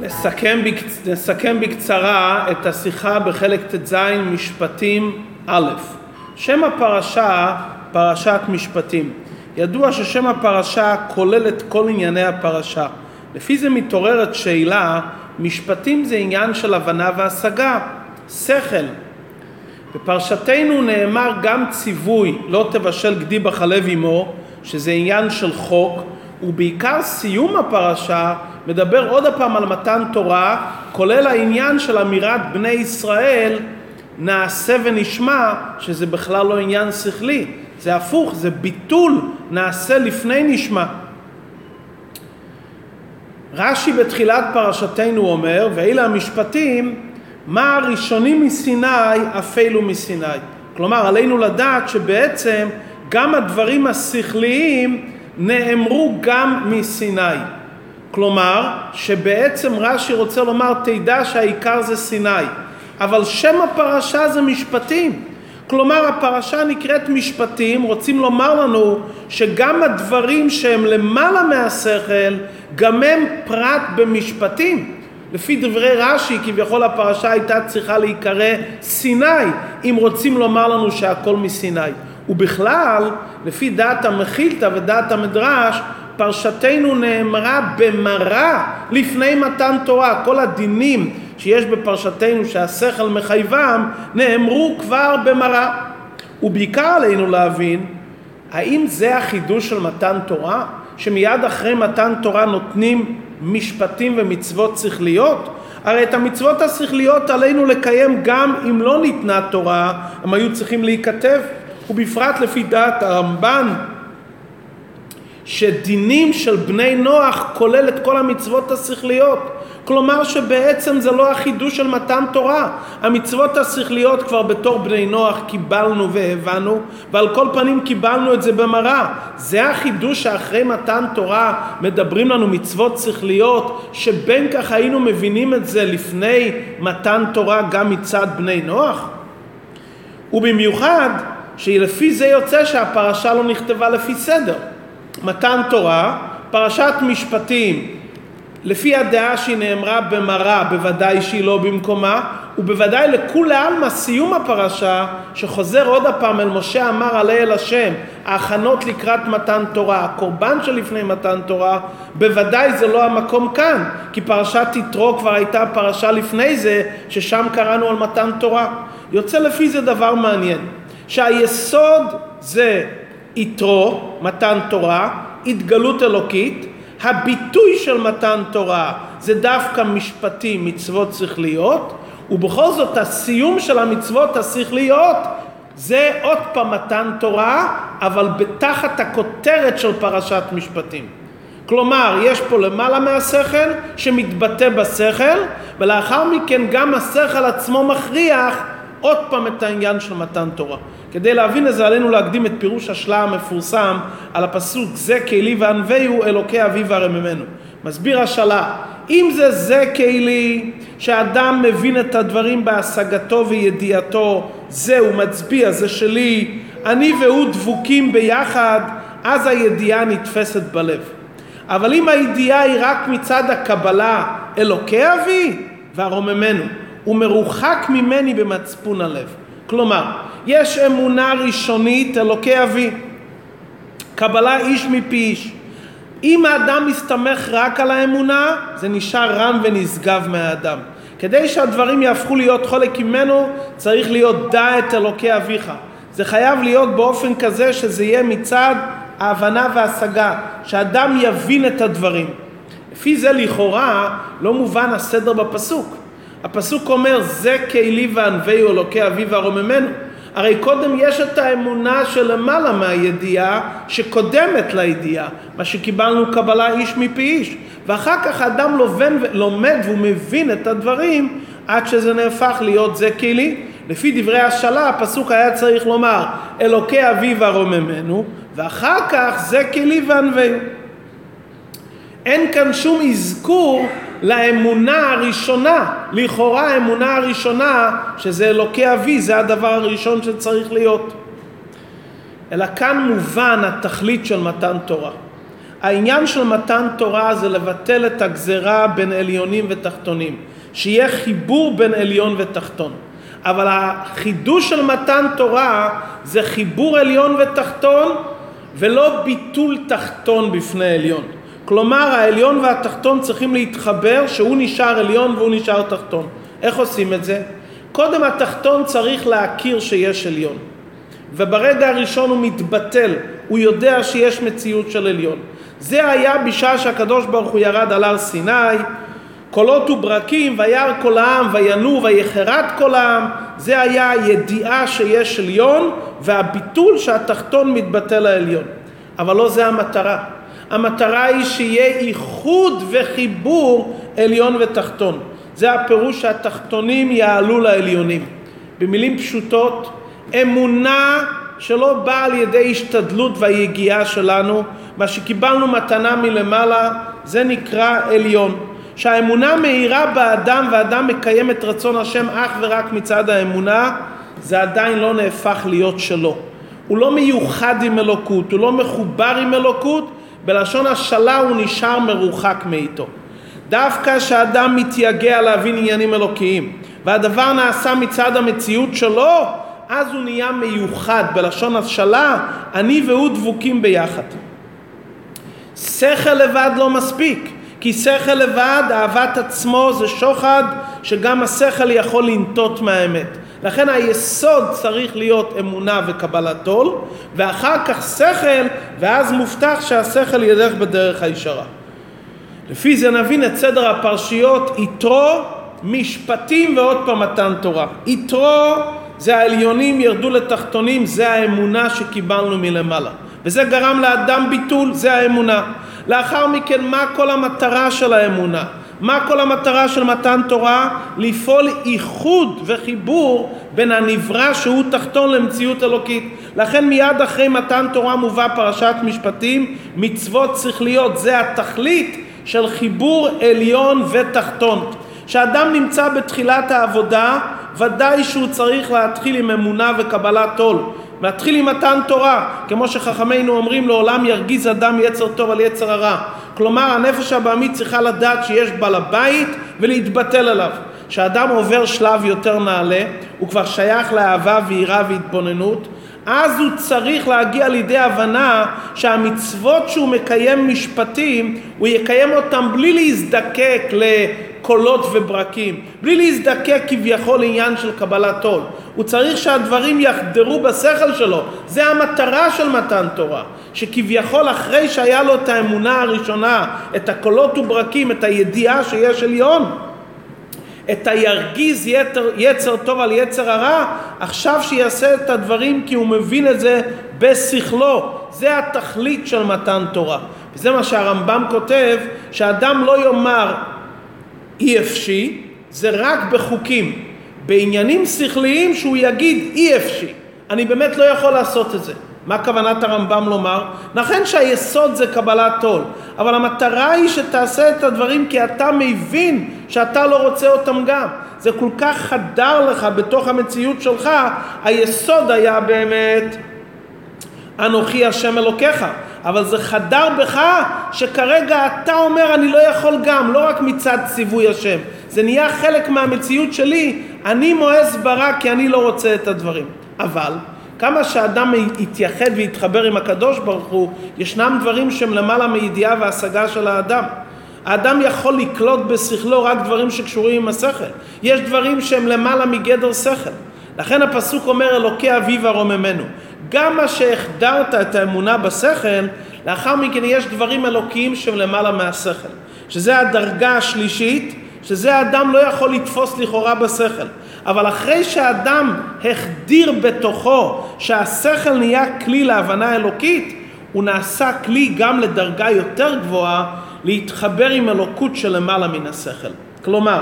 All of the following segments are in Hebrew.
נסכם, בקצ... נסכם בקצרה את השיחה בחלק ט"ז משפטים א'. שם הפרשה, פרשת משפטים. ידוע ששם הפרשה כולל את כל ענייני הפרשה. לפי זה מתעוררת שאלה, משפטים זה עניין של הבנה והשגה, שכל. בפרשתנו נאמר גם ציווי לא תבשל גדי בחלב עמו, שזה עניין של חוק, ובעיקר סיום הפרשה מדבר עוד הפעם על מתן תורה, כולל העניין של אמירת בני ישראל נעשה ונשמע, שזה בכלל לא עניין שכלי, זה הפוך, זה ביטול נעשה לפני נשמע. רש"י בתחילת פרשתנו אומר, ואלה המשפטים, מה הראשונים מסיני אפילו מסיני. כלומר, עלינו לדעת שבעצם גם הדברים השכליים נאמרו גם מסיני. כלומר, שבעצם רש"י רוצה לומר, תדע שהעיקר זה סיני. אבל שם הפרשה זה משפטים. כלומר, הפרשה נקראת משפטים, רוצים לומר לנו שגם הדברים שהם למעלה מהשכל, גם הם פרט במשפטים. לפי דברי רש"י, כביכול הפרשה הייתה צריכה להיקרא סיני, אם רוצים לומר לנו שהכל מסיני. ובכלל, לפי דעת המחילתא ודעת המדרש, פרשתנו נאמרה במראה לפני מתן תורה. כל הדינים שיש בפרשתנו שהשכל מחייבם, נאמרו כבר במראה. ובעיקר עלינו להבין, האם זה החידוש של מתן תורה? שמיד אחרי מתן תורה נותנים משפטים ומצוות שכליות? הרי את המצוות השכליות עלינו לקיים גם אם לא ניתנה תורה, הם היו צריכים להיכתב. ובפרט לפי דעת הרמב"ן, שדינים של בני נוח כולל את כל המצוות השכליות. כלומר שבעצם זה לא החידוש של מתן תורה. המצוות השכליות כבר בתור בני נוח קיבלנו והבנו, ועל כל פנים קיבלנו את זה במראה. זה החידוש שאחרי מתן תורה מדברים לנו מצוות שכליות, שבין כך היינו מבינים את זה לפני מתן תורה גם מצד בני נוח? ובמיוחד שלפי זה יוצא שהפרשה לא נכתבה לפי סדר. מתן תורה, פרשת משפטים, לפי הדעה שהיא נאמרה במראה, בוודאי שהיא לא במקומה, ובוודאי לכולי עלמא סיום הפרשה, שחוזר עוד הפעם אל משה אמר עלי אל השם, ההכנות לקראת מתן תורה, הקורבן שלפני מתן תורה, בוודאי זה לא המקום כאן, כי פרשת יתרו כבר הייתה פרשה לפני זה, ששם קראנו על מתן תורה. יוצא לפי זה דבר מעניין. שהיסוד זה יתרו, מתן תורה, התגלות אלוקית, הביטוי של מתן תורה זה דווקא משפטים, מצוות שכליות, ובכל זאת הסיום של המצוות השכליות זה עוד פעם מתן תורה, אבל בתחת הכותרת של פרשת משפטים. כלומר, יש פה למעלה מהשכל שמתבטא בשכל, ולאחר מכן גם השכל עצמו מכריח עוד פעם את העניין של מתן תורה. כדי להבין את זה עלינו להקדים את פירוש השלה המפורסם על הפסוק זה כלי וענווהו אלוקי אביו והרממנו. מסביר השלה, אם זה זה כלי שאדם מבין את הדברים בהשגתו וידיעתו, זהו מצביע, זה שלי, אני והוא דבוקים ביחד, אז הידיעה נתפסת בלב. אבל אם הידיעה היא רק מצד הקבלה אלוקי אבי והרוממנו, הוא מרוחק ממני במצפון הלב. כלומר, יש אמונה ראשונית אלוקי אבי, קבלה איש מפי איש. אם האדם מסתמך רק על האמונה, זה נשאר רם ונשגב מהאדם. כדי שהדברים יהפכו להיות חלק ממנו, צריך להיות דע את אלוקי אביך. זה חייב להיות באופן כזה שזה יהיה מצד ההבנה וההשגה, שאדם יבין את הדברים. לפי זה לכאורה לא מובן הסדר בפסוק. הפסוק אומר זה כלי וענווהו אלוקי אבי והרוממנו. הרי קודם יש את האמונה שלמעלה מהידיעה שקודמת לידיעה, מה שקיבלנו קבלה איש מפי איש. ואחר כך האדם לובן, לומד והוא מבין את הדברים עד שזה נהפך להיות זה כלי. לפי דברי השאלה הפסוק היה צריך לומר אלוקי אבי והרוממנו ואחר כך זה כלי וענווהו. אין כאן שום אזכור לאמונה הראשונה, לכאורה האמונה הראשונה שזה אלוקי אבי, זה הדבר הראשון שצריך להיות. אלא כאן מובן התכלית של מתן תורה. העניין של מתן תורה זה לבטל את הגזרה בין עליונים ותחתונים, שיהיה חיבור בין עליון ותחתון. אבל החידוש של מתן תורה זה חיבור עליון ותחתון ולא ביטול תחתון בפני עליון. כלומר העליון והתחתון צריכים להתחבר שהוא נשאר עליון והוא נשאר תחתון. איך עושים את זה? קודם התחתון צריך להכיר שיש עליון. וברגע הראשון הוא מתבטל, הוא יודע שיש מציאות של עליון. זה היה בשעה שהקדוש ברוך הוא ירד על הר סיני, קולות וברקים, וירא כל העם, וינועו, ויחרד כל העם, זה היה הידיעה שיש עליון, והביטול שהתחתון מתבטל העליון. אבל לא זה המטרה. המטרה היא שיהיה איחוד וחיבור עליון ותחתון. זה הפירוש שהתחתונים יעלו לעליונים. במילים פשוטות, אמונה שלא באה על ידי השתדלות והיגיעה שלנו, מה שקיבלנו מתנה מלמעלה, זה נקרא עליון. שהאמונה מאירה באדם ואדם מקיים את רצון השם אך ורק מצד האמונה, זה עדיין לא נהפך להיות שלו. הוא לא מיוחד עם אלוקות, הוא לא מחובר עם אלוקות, בלשון השלה הוא נשאר מרוחק מאיתו. דווקא כשאדם מתייגע להבין עניינים אלוקיים, והדבר נעשה מצד המציאות שלו, אז הוא נהיה מיוחד, בלשון השלה, אני והוא דבוקים ביחד. שכל לבד לא מספיק, כי שכל לבד, אהבת עצמו זה שוחד שגם השכל יכול לנטות מהאמת. לכן היסוד צריך להיות אמונה וקבלת עול, ואחר כך שכל, ואז מובטח שהשכל ילך בדרך הישרה. לפי זה נבין את סדר הפרשיות, יתרו, משפטים ועוד פעם מתן תורה. יתרו זה העליונים ירדו לתחתונים, זה האמונה שקיבלנו מלמעלה. וזה גרם לאדם ביטול, זה האמונה. לאחר מכן, מה כל המטרה של האמונה? מה כל המטרה של מתן תורה? לפעול איחוד וחיבור בין הנברא שהוא תחתון למציאות אלוקית. לכן מיד אחרי מתן תורה מובא פרשת משפטים, מצוות שכליות, זה התכלית של חיבור עליון ותחתון. כשאדם נמצא בתחילת העבודה, ודאי שהוא צריך להתחיל עם אמונה וקבלת עול. להתחיל עם מתן תורה, כמו שחכמינו אומרים לעולם ירגיז אדם יצר טוב על יצר הרע. כלומר הנפש הבעמית צריכה לדעת שיש בעל הבית ולהתבטל עליו. כשאדם עובר שלב יותר נעלה, הוא כבר שייך לאהבה ויראה והתבוננות, אז הוא צריך להגיע לידי הבנה שהמצוות שהוא מקיים משפטים, הוא יקיים אותם בלי להזדקק לקולות וברקים, בלי להזדקק כביכול לעניין של קבלת עול. הוא צריך שהדברים יחדרו בשכל שלו, זה המטרה של מתן תורה. שכביכול אחרי שהיה לו את האמונה הראשונה, את הקולות וברקים, את הידיעה שיש עליון, את הירגיז יתר, יצר טוב על יצר הרע, עכשיו שיעשה את הדברים כי הוא מבין את זה בשכלו. זה התכלית של מתן תורה. וזה מה שהרמב"ם כותב, שאדם לא יאמר אי אפשי, זה רק בחוקים. בעניינים שכליים שהוא יגיד אי אפשי. אני באמת לא יכול לעשות את זה. מה כוונת הרמב"ם לומר? נכון שהיסוד זה קבלת עול, אבל המטרה היא שתעשה את הדברים כי אתה מבין שאתה לא רוצה אותם גם. זה כל כך חדר לך בתוך המציאות שלך, היסוד היה באמת אנוכי השם אלוקיך. אבל זה חדר בך שכרגע אתה אומר אני לא יכול גם, לא רק מצד ציווי השם. זה נהיה חלק מהמציאות שלי, אני מואס ברע כי אני לא רוצה את הדברים. אבל כמה שאדם יתייחד ויתחבר עם הקדוש ברוך הוא, ישנם דברים שהם למעלה מידיעה והשגה של האדם. האדם יכול לקלוט בשכלו רק דברים שקשורים עם השכל. יש דברים שהם למעלה מגדר שכל. לכן הפסוק אומר אלוקי אביו הרוממנו. גם מה שהחדרת את האמונה בשכל, לאחר מכן יש דברים אלוקיים שהם למעלה מהשכל. שזה הדרגה השלישית, שזה האדם לא יכול לתפוס לכאורה בשכל. אבל אחרי שהאדם החדיר בתוכו שהשכל נהיה כלי להבנה אלוקית, הוא נעשה כלי גם לדרגה יותר גבוהה להתחבר עם אלוקות שלמעלה מן השכל. כלומר,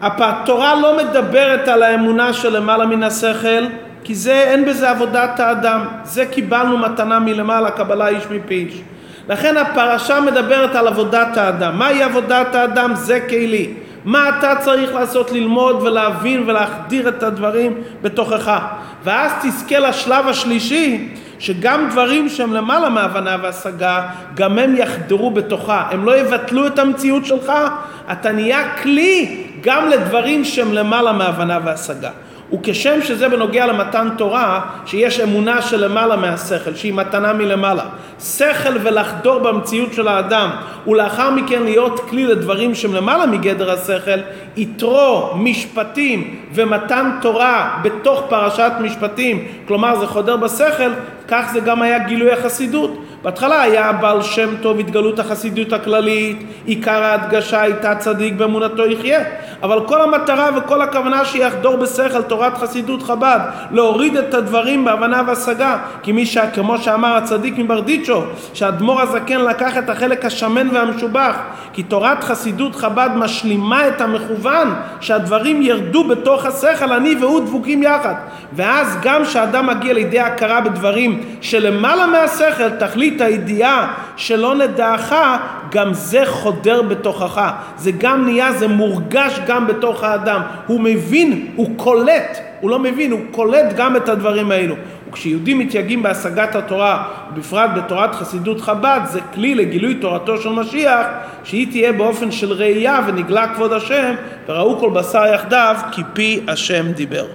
התורה לא מדברת על האמונה שלמעלה מן השכל, כי זה, אין בזה עבודת האדם. זה קיבלנו מתנה מלמעלה, קבלה איש מפי איש. לכן הפרשה מדברת על עבודת האדם. מהי עבודת האדם? זה כלי. מה אתה צריך לעשות ללמוד ולהבין ולהחדיר את הדברים בתוכך. ואז תזכה לשלב השלישי, שגם דברים שהם למעלה מהבנה והשגה, גם הם יחדרו בתוכה, הם לא יבטלו את המציאות שלך, אתה נהיה כלי גם לדברים שהם למעלה מהבנה והשגה. וכשם שזה בנוגע למתן תורה, שיש אמונה שלמעלה מהשכל, שהיא מתנה מלמעלה. שכל ולחדור במציאות של האדם, ולאחר מכן להיות כלי לדברים שהם למעלה מגדר השכל, יתרו, משפטים ומתן תורה בתוך פרשת משפטים, כלומר זה חודר בשכל, כך זה גם היה גילוי החסידות. בהתחלה היה בעל שם טוב התגלות החסידות הכללית, עיקר ההדגשה הייתה צדיק באמונתו יחיה. אבל כל המטרה וכל הכוונה שיחדור בשכל תורת חסידות חב"ד, להוריד את הדברים בהבנה והשגה. כי מי ש... כמו שאמר הצדיק מברדיצ'ו, שהאדמו"ר הזקן לקח את החלק השמן והמשובח, כי תורת חסידות חב"ד משלימה את המכוון, שהדברים ירדו בתוך השכל, אני והוא דבוקים יחד. ואז גם כשאדם מגיע לידי הכרה בדברים שלמעלה מהשכל, תכלית הידיעה שלא נדעך, גם זה חודר בתוכך. זה גם נהיה, זה מורגש גם בתוך האדם. הוא מבין, הוא קולט, הוא לא מבין, הוא קולט גם את הדברים האלו. וכשיהודים מתייגעים בהשגת התורה, בפרט בתורת חסידות חב"ד, זה כלי לגילוי תורתו של משיח, שהיא תהיה באופן של ראייה ונגלה כבוד השם, וראו כל בשר יחדיו, כי פי השם דיבר.